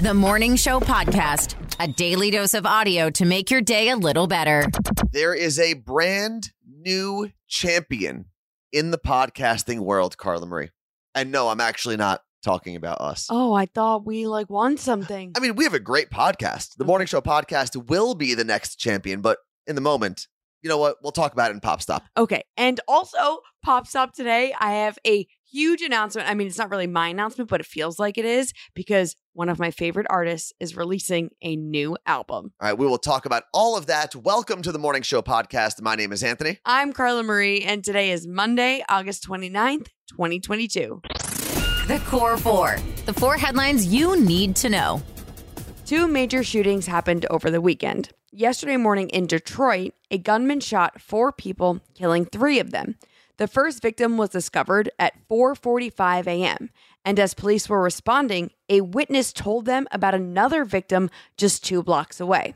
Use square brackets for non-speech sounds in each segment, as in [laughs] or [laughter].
The Morning Show Podcast, a daily dose of audio to make your day a little better. There is a brand new champion in the podcasting world, Carla Marie. And no, I'm actually not talking about us. Oh, I thought we like won something. I mean, we have a great podcast. The mm-hmm. Morning Show podcast will be the next champion, but in the moment, you know what? We'll talk about it in Pop Stop. Okay. And also, Pop up today, I have a huge announcement. I mean, it's not really my announcement, but it feels like it is because one of my favorite artists is releasing a new album. All right, we will talk about all of that. Welcome to the Morning Show podcast. My name is Anthony. I'm Carla Marie, and today is Monday, August 29th, 2022. The Core Four, the four headlines you need to know. Two major shootings happened over the weekend. Yesterday morning in Detroit, a gunman shot four people, killing three of them. The first victim was discovered at 4:45 a.m., and as police were responding, a witness told them about another victim just 2 blocks away.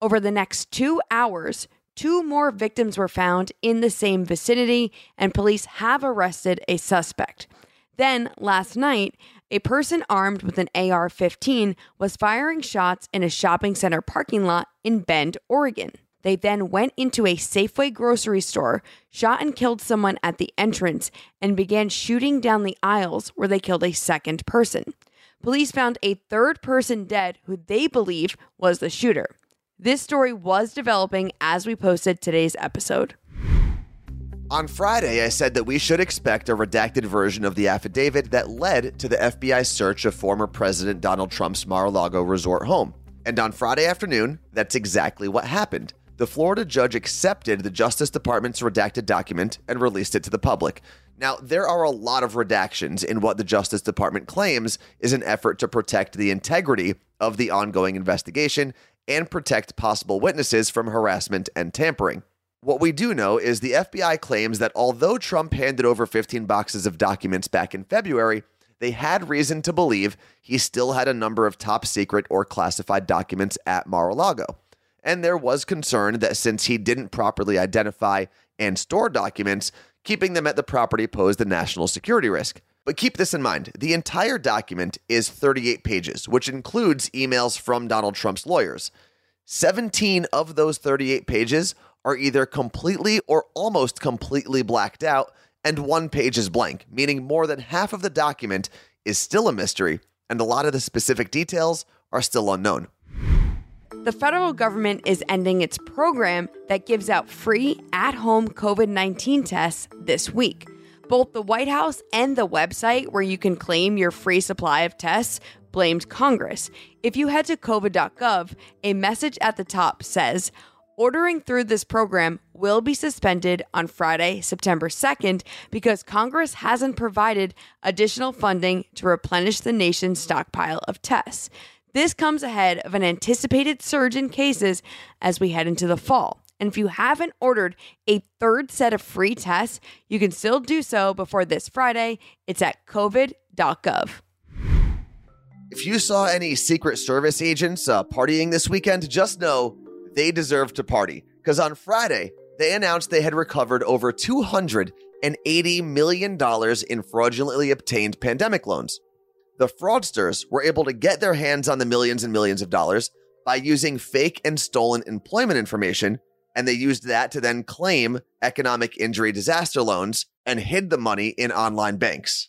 Over the next 2 hours, two more victims were found in the same vicinity, and police have arrested a suspect. Then, last night, a person armed with an AR 15 was firing shots in a shopping center parking lot in Bend, Oregon. They then went into a Safeway grocery store, shot and killed someone at the entrance, and began shooting down the aisles where they killed a second person. Police found a third person dead who they believe was the shooter. This story was developing as we posted today's episode. On Friday, I said that we should expect a redacted version of the affidavit that led to the FBI search of former President Donald Trump's Mar a Lago resort home. And on Friday afternoon, that's exactly what happened. The Florida judge accepted the Justice Department's redacted document and released it to the public. Now, there are a lot of redactions in what the Justice Department claims is an effort to protect the integrity of the ongoing investigation and protect possible witnesses from harassment and tampering. What we do know is the FBI claims that although Trump handed over 15 boxes of documents back in February, they had reason to believe he still had a number of top secret or classified documents at Mar a Lago. And there was concern that since he didn't properly identify and store documents, keeping them at the property posed a national security risk. But keep this in mind the entire document is 38 pages, which includes emails from Donald Trump's lawyers. 17 of those 38 pages are either completely or almost completely blacked out, and one page is blank, meaning more than half of the document is still a mystery, and a lot of the specific details are still unknown. The federal government is ending its program that gives out free at home COVID 19 tests this week. Both the White House and the website where you can claim your free supply of tests blamed Congress. If you head to covid.gov, a message at the top says, Ordering through this program will be suspended on Friday, September 2nd, because Congress hasn't provided additional funding to replenish the nation's stockpile of tests. This comes ahead of an anticipated surge in cases as we head into the fall. And if you haven't ordered a third set of free tests, you can still do so before this Friday. It's at covid.gov. If you saw any Secret Service agents uh, partying this weekend, just know they deserve to party. Because on Friday, they announced they had recovered over $280 million in fraudulently obtained pandemic loans. The fraudsters were able to get their hands on the millions and millions of dollars by using fake and stolen employment information, and they used that to then claim economic injury disaster loans and hid the money in online banks.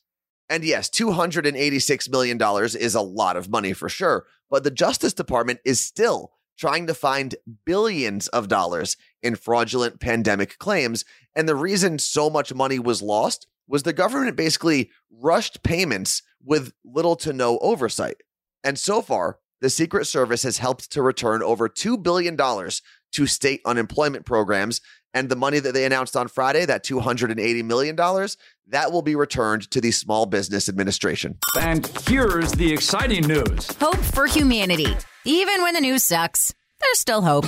And yes, $286 million is a lot of money for sure, but the Justice Department is still trying to find billions of dollars in fraudulent pandemic claims. And the reason so much money was lost was the government basically rushed payments with little to no oversight. And so far, the Secret Service has helped to return over $2 billion to state unemployment programs. And the money that they announced on Friday, that $280 million, that will be returned to the Small Business Administration. And here's the exciting news Hope for humanity. Even when the news sucks, there's still hope.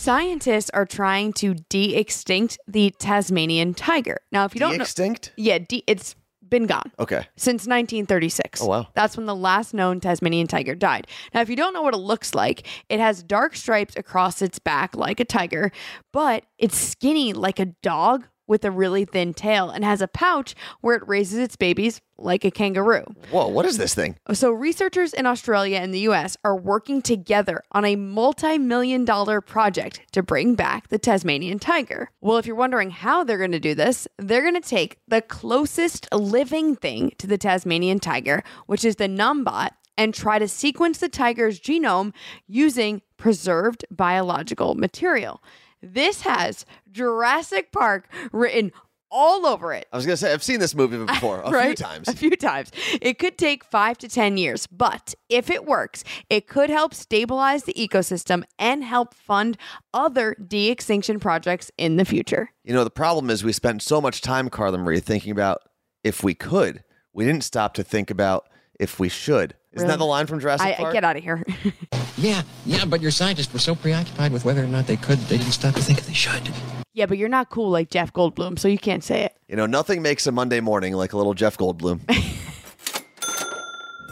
Scientists are trying to de extinct the Tasmanian tiger. Now, if you don't know, extinct? yeah, de- it's been gone. Okay. since 1936. Oh, wow. That's when the last known Tasmanian tiger died. Now, if you don't know what it looks like, it has dark stripes across its back like a tiger, but it's skinny like a dog with a really thin tail and has a pouch where it raises its babies like a kangaroo. Whoa, what is this thing? So, researchers in Australia and the US are working together on a multi million dollar project to bring back the Tasmanian tiger. Well, if you're wondering how they're going to do this, they're going to take the closest living thing to the Tasmanian tiger, which is the numbat, and try to sequence the tiger's genome using preserved biological material. This has Jurassic Park written all over it. I was going to say, I've seen this movie before a [laughs] few times. A few times. It could take five to 10 years, but if it works, it could help stabilize the ecosystem and help fund other de extinction projects in the future. You know, the problem is we spent so much time, Carla Marie, thinking about if we could. We didn't stop to think about if we should. Isn't that the line from Jurassic I, I Park? get out of here. [laughs] Yeah, yeah, but your scientists were so preoccupied with whether or not they could, they didn't stop to think if they should. yeah, but you're not cool like Jeff Goldblum, so you can't say it. You know, nothing makes a Monday morning like a little Jeff Goldblum.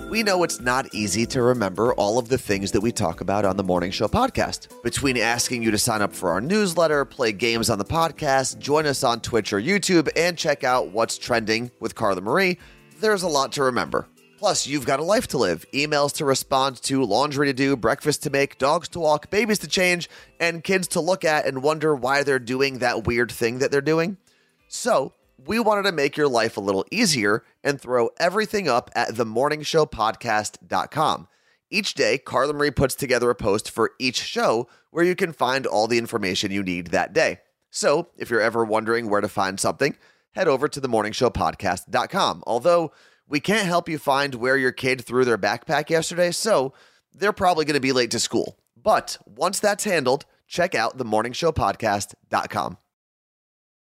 [laughs] we know it's not easy to remember all of the things that we talk about on the Morning Show podcast. Between asking you to sign up for our newsletter, play games on the podcast, join us on Twitch or YouTube, and check out what's trending with Carla Marie, there's a lot to remember. Plus, you've got a life to live, emails to respond to, laundry to do, breakfast to make, dogs to walk, babies to change, and kids to look at and wonder why they're doing that weird thing that they're doing. So, we wanted to make your life a little easier and throw everything up at themorningshowpodcast.com. Each day, Carla Marie puts together a post for each show where you can find all the information you need that day. So, if you're ever wondering where to find something, head over to themorningshowpodcast.com. Although, we can't help you find where your kid threw their backpack yesterday, so they're probably going to be late to school. But once that's handled, check out the themorningshowpodcast.com.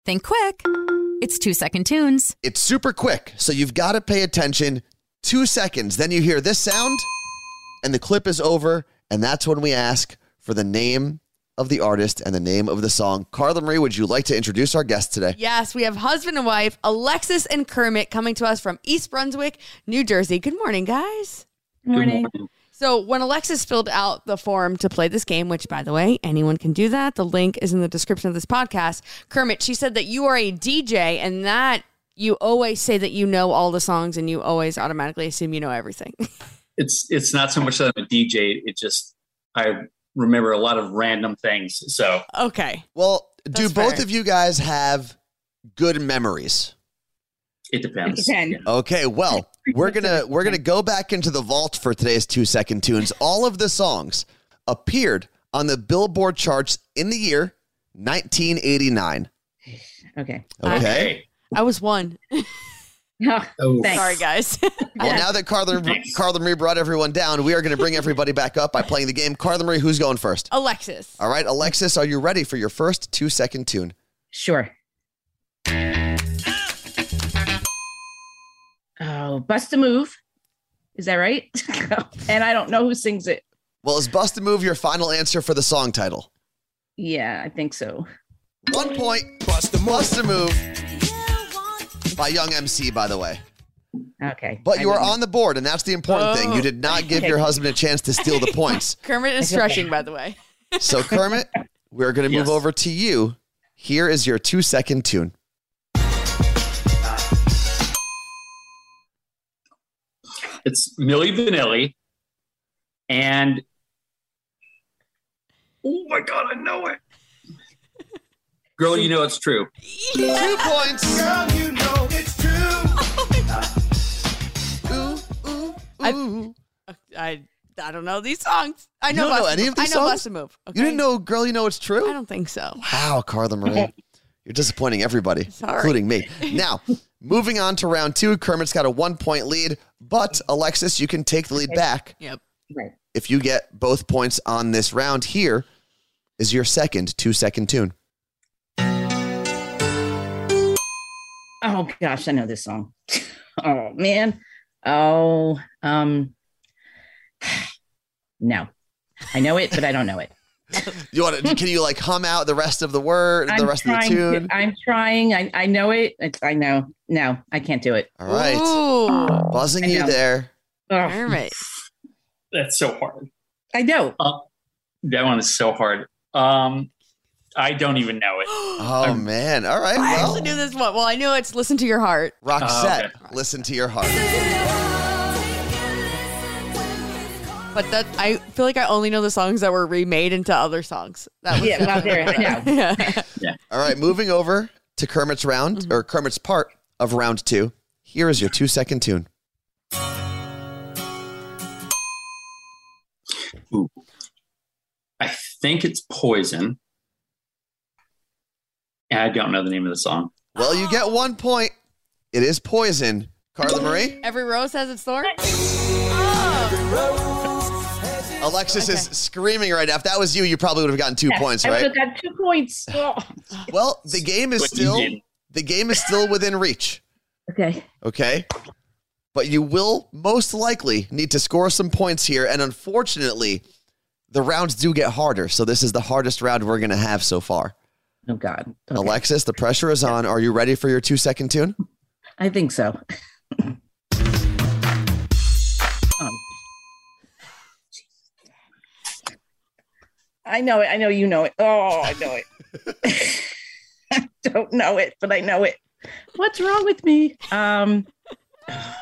Think quick. It's two second tunes. It's super quick, so you've got to pay attention. Two seconds, then you hear this sound, and the clip is over, and that's when we ask for the name of the artist and the name of the song. Carla Marie, would you like to introduce our guest today? Yes, we have husband and wife, Alexis and Kermit, coming to us from East Brunswick, New Jersey. Good morning, guys. Good Morning. So, when Alexis filled out the form to play this game, which by the way, anyone can do that, the link is in the description of this podcast. Kermit, she said that you are a DJ and that you always say that you know all the songs and you always automatically assume you know everything. [laughs] It's it's not so much that I'm a DJ. It just I remember a lot of random things. So okay. Well, do That's both fair. of you guys have good memories? it depends. Depend. Okay, well, we're gonna [laughs] we're gonna go back into the vault for today's two second tunes. All of the songs appeared on the Billboard charts in the year 1989. Okay. Okay. I was one. [laughs] [laughs] Oh, Thanks. Sorry, guys. [laughs] Well, now that Carla Carla Marie brought everyone down, we are going to bring everybody back up by playing the game. Carla Marie, who's going first? Alexis. All right, Alexis, are you ready for your first two second tune? Sure. Oh, bust a move. Is that right? [laughs] and I don't know who sings it. Well, is "Bust a Move" your final answer for the song title? Yeah, I think so. One point. Bust a move. Bust a move. By Young MC, by the way. Okay. But I you are don't on the board, and that's the important thing. You did not oh. give your husband a chance to steal the [laughs] points. Kermit is feel stretching, by the way. So, Kermit, we're going to move Yes. over to you. Here is your two second tune. it's Milli Vanilli, and oh my god, I know it. Girl, you know it's true. Two points. Girl, you know it's true. [laughs] Oh ooh, ooh, I- ooh. I I don't know these songs. I know, You don't know any of these I know songs? Bust a Move. You didn't know, girl, you know it's True? I don't think so. Wow, Carla Marie. [laughs] You're disappointing everybody, Sorry. including me. [laughs] Now, moving on to round two, Kermit's got a one point lead, but Alexis, you can take the lead back Yep. Right. if you get both points on this round. Here is your second two second tune. Oh gosh, I know this song. [laughs] oh man. Oh, um [sighs] no. I know it, but I don't know it. [laughs] You want to? can you like hum out the rest of the word, the I'm rest of the trying to- tune? I'm trying. I, I know it. It's, I know. No, I can't do it. All right, Ooh. buzzing I you know. there. Oh, Kermit. That's so hard. I know. That one is so hard. Um, I don't even know it. [gasps] Oh man! All right. I Well, actually knew this one. Well, I knew it's "Listen to Your Heart." Roxette, Oh, okay. listen to your heart. But that I feel like I only know the songs that were remade into other songs. That was Yeah, well, there, I know. [laughs] yeah. All right, moving over to Kermit's round Mm-hmm. or Kermit's part of round two. Here is your two second tune. Ooh. I think it's Poison. And I don't know the name of the song. Well, you get one point. It is Poison. Carla Marie. Every rose has its thorn. Oh. Alexis is screaming right now. If that was you, you probably would have gotten two points, right? I would right? have got two points. Oh. [laughs] Well, the game is still the game is still within reach. Okay. Okay. But you will most likely need to score some points here. And unfortunately, the rounds do get harder. So this is the hardest round we're going to have so far. Oh God. Okay. Alexis, the pressure is on. Are you ready for your two second tune? I think so. Um, [laughs] I know it. I know you know it. Oh, I know it. [laughs] [laughs] I don't know it, but I know it. What's wrong with me? Um,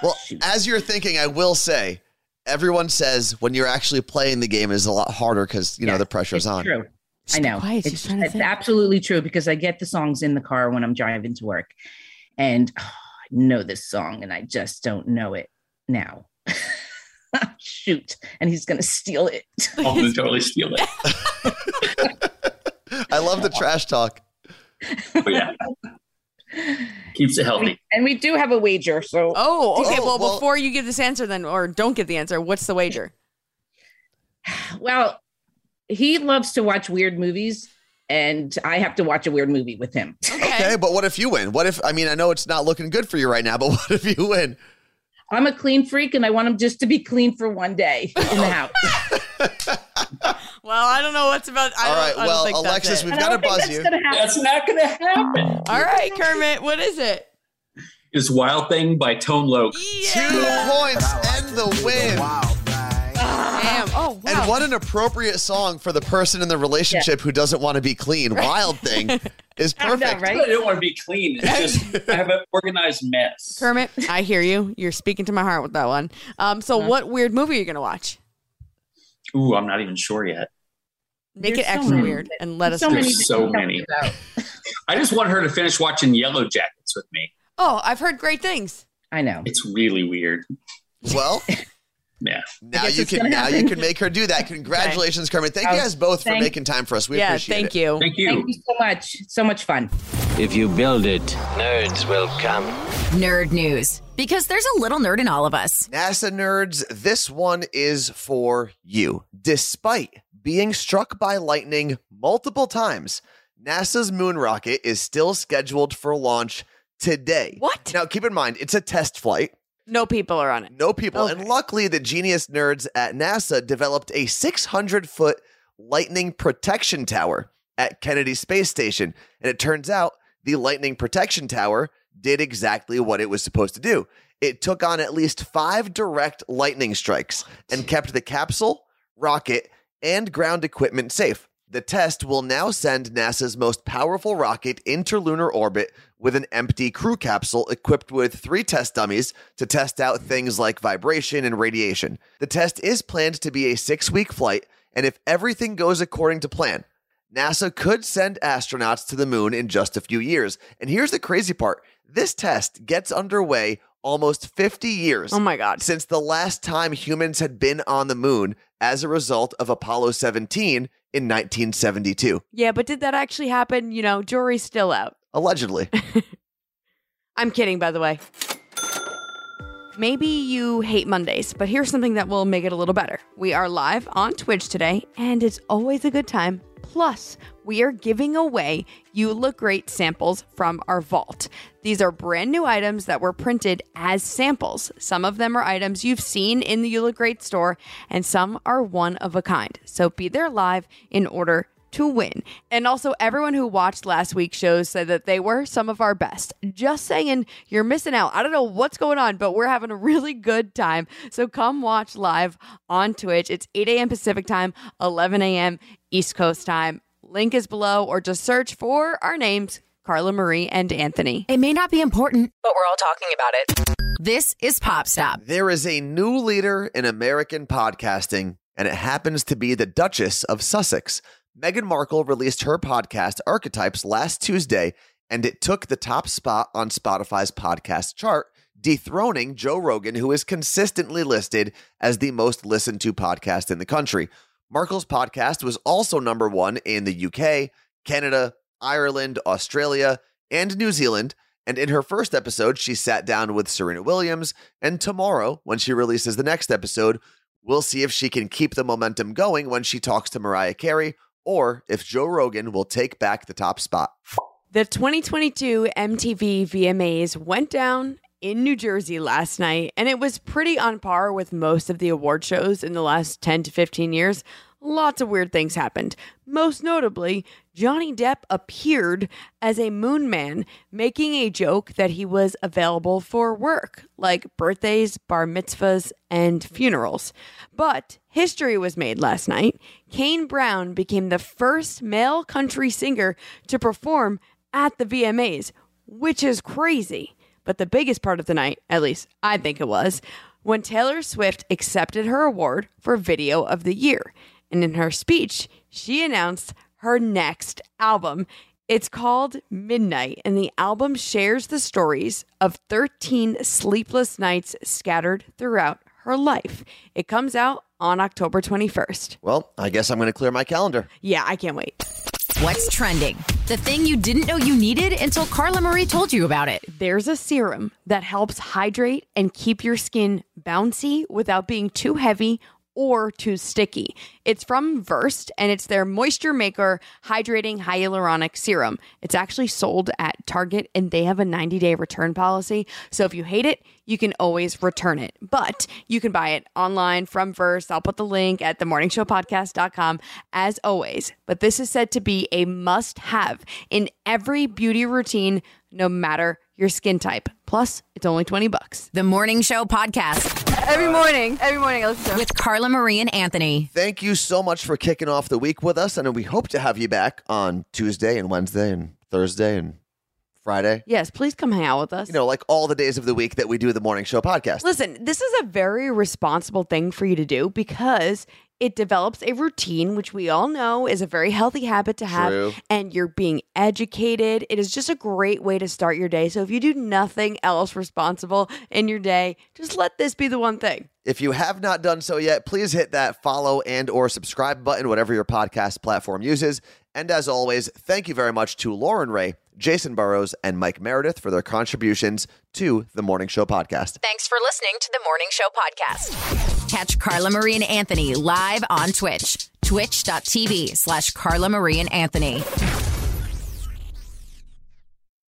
Well, as you're thinking, I will say everyone says when you're actually playing the game is a lot harder because, you know, the pressure's it's on. True. I know. quiet, she's It's, trying it's think. absolutely true because I get the songs in the car when I'm driving to work, and oh, I know this song, and I just don't know it now. [laughs] Shoot, and he's gonna steal it. I'm going to totally steal it. [laughs] I love the trash talk. But yeah. Keeps it healthy. and we do have a wager, so Oh, oh okay. Oh, well, well- before you give this answer, then, or don't give the answer, what's the wager? [sighs] well, he loves to watch weird movies, and I have to watch a weird movie with him. Okay, but what if you win? What if, I mean, I know it's not looking good for you right now, but [laughs] what if you win? I'm a clean freak, and I want him just to be clean for one day in the [laughs] house. Well, I don't know what's about. I All don't, I don't well, think Alexis, we've got to don't buzz that's you. gonna. That's not going to happen. All right, Kermit, what is it? It's Wild Thing by Tone Loc. Two points and the win. Damn. [laughs] What an appropriate song for the person in the relationship who doesn't want to be clean. Wild Thing [laughs] is I know, perfect. right? I don't want to be clean. It's just [laughs] I have an organized mess. Kermit, I hear you. You're speaking to my heart with that one. Um, so, Uh-huh. what weird movie are you going to watch? Ooh, I'm not even sure yet. Make There's it so extra many. weird and let us so know. many. There's so many. I just want her to finish watching Yellow Jackets with me. Oh, I've heard great things. I know. It's really weird. Well, Yeah. now you can gonna now you can make her do that. [laughs] Congratulations, Kermit. Thank you Oh, guys both for making time for us. We yeah, appreciate thank it. you. Thank you. Thank you so much. So much fun. If you build it, nerds will come. Nerd news. Because there's a little nerd in all of us. NASA nerds, this one is for you. Despite being struck by lightning multiple times, NASA's moon rocket is still scheduled for launch today. What? Now, keep in mind, it's a test flight. No people are on it. No people. Okay. And luckily, the genius nerds at NASA developed a 600 foot lightning protection tower at Kennedy Space Station. And it turns out the lightning protection tower did exactly what it was supposed to do. It took on at least five direct lightning strikes and kept the capsule, rocket, and ground equipment safe. The test will now send NASA's most powerful rocket into lunar orbit with an empty crew capsule equipped with three test dummies to test out things like vibration and radiation. The test is planned to be a six week flight, and if everything goes according to plan, NASA could send astronauts to the moon in just a few years. And here's the crazy part this test gets underway almost 50 years Oh my God. since the last time humans had been on the moon as a result of Apollo 17 in 1972. Yeah, but did that actually happen? You know, jury's still out. Allegedly. [laughs] I'm kidding, by the way. Maybe you hate Mondays, but here's something that will make it a little better. We are live on Twitch today, and it's always a good time. Plus, we are giving away Look Great samples from our vault. These are brand new items that were printed as samples. Some of them are items you've seen in the Look Great store, and some are one of a kind. So be there live in order to win. And also, everyone who watched last week's shows said that they were some of our best. Just saying, you're missing out. I don't know what's going on, but we're having a really good time. So come watch live on Twitch. It's 8 a.m. Pacific time, 11 a.m. East Coast time. Link is below, or just search for our names, Carla Marie and Anthony. It may not be important, but we're all talking about it. This is Pop Stop. There is a new leader in American podcasting, and it happens to be the Duchess of Sussex. Meghan Markle released her podcast, Archetypes, last Tuesday, and it took the top spot on Spotify's podcast chart, dethroning Joe Rogan, who is consistently listed as the most listened to podcast in the country. Markle's podcast was also number one in the UK, Canada, Ireland, Australia, and New Zealand. And in her first episode, she sat down with Serena Williams. And tomorrow, when she releases the next episode, we'll see if she can keep the momentum going when she talks to Mariah Carey or if Joe Rogan will take back the top spot. The 2022 MTV VMAs went down in New Jersey last night, and it was pretty on par with most of the award shows in the last 10 to 15 years. Lots of weird things happened. Most notably, Johnny Depp appeared as a moon man, making a joke that he was available for work, like birthdays, bar mitzvahs, and funerals. But history was made last night. Kane Brown became the first male country singer to perform at the VMAs, which is crazy. But the biggest part of the night, at least I think it was, when Taylor Swift accepted her award for Video of the Year. And in her speech, she announced her next album. It's called Midnight, and the album shares the stories of 13 sleepless nights scattered throughout her life. It comes out on October 21st. Well, I guess I'm going to clear my calendar. Yeah, I can't wait. What's trending? The thing you didn't know you needed until Carla Marie told you about it. There's a serum that helps hydrate and keep your skin bouncy without being too heavy or too sticky. It's from Versed and it's their Moisture Maker Hydrating Hyaluronic Serum. It's actually sold at Target and they have a 90 day return policy. So if you hate it, you can always return it. But you can buy it online from Versed. I'll put the link at themorningshowpodcast.com as always. But this is said to be a must have in every beauty routine, no matter your skin type. Plus, it's only 20 bucks. The Morning Show Podcast Every morning, every morning I listen to with Carla Marie and Anthony. Thank you so much for kicking off the week with us. And we hope to have you back on Tuesday and Wednesday and Thursday and Friday. Yes, please come hang out with us. You know, like all the days of the week that we do the morning show podcast. Listen, this is a very responsible thing for you to do because it develops a routine, which we all know is a very healthy habit to have, True. and you're being educated. It is just a great way to start your day. So if you do nothing else responsible in your day, just let this be the one thing. If you have not done so yet, please hit that follow and or subscribe button, whatever your podcast platform uses. And as always, thank you very much to Lauren Ray, Jason Burrows, and Mike Meredith for their contributions to the Morning Show podcast. Thanks for listening to the Morning Show Podcast. Catch Carla Marie and Anthony live on Twitch, twitch.tv slash Carla Marie and Anthony.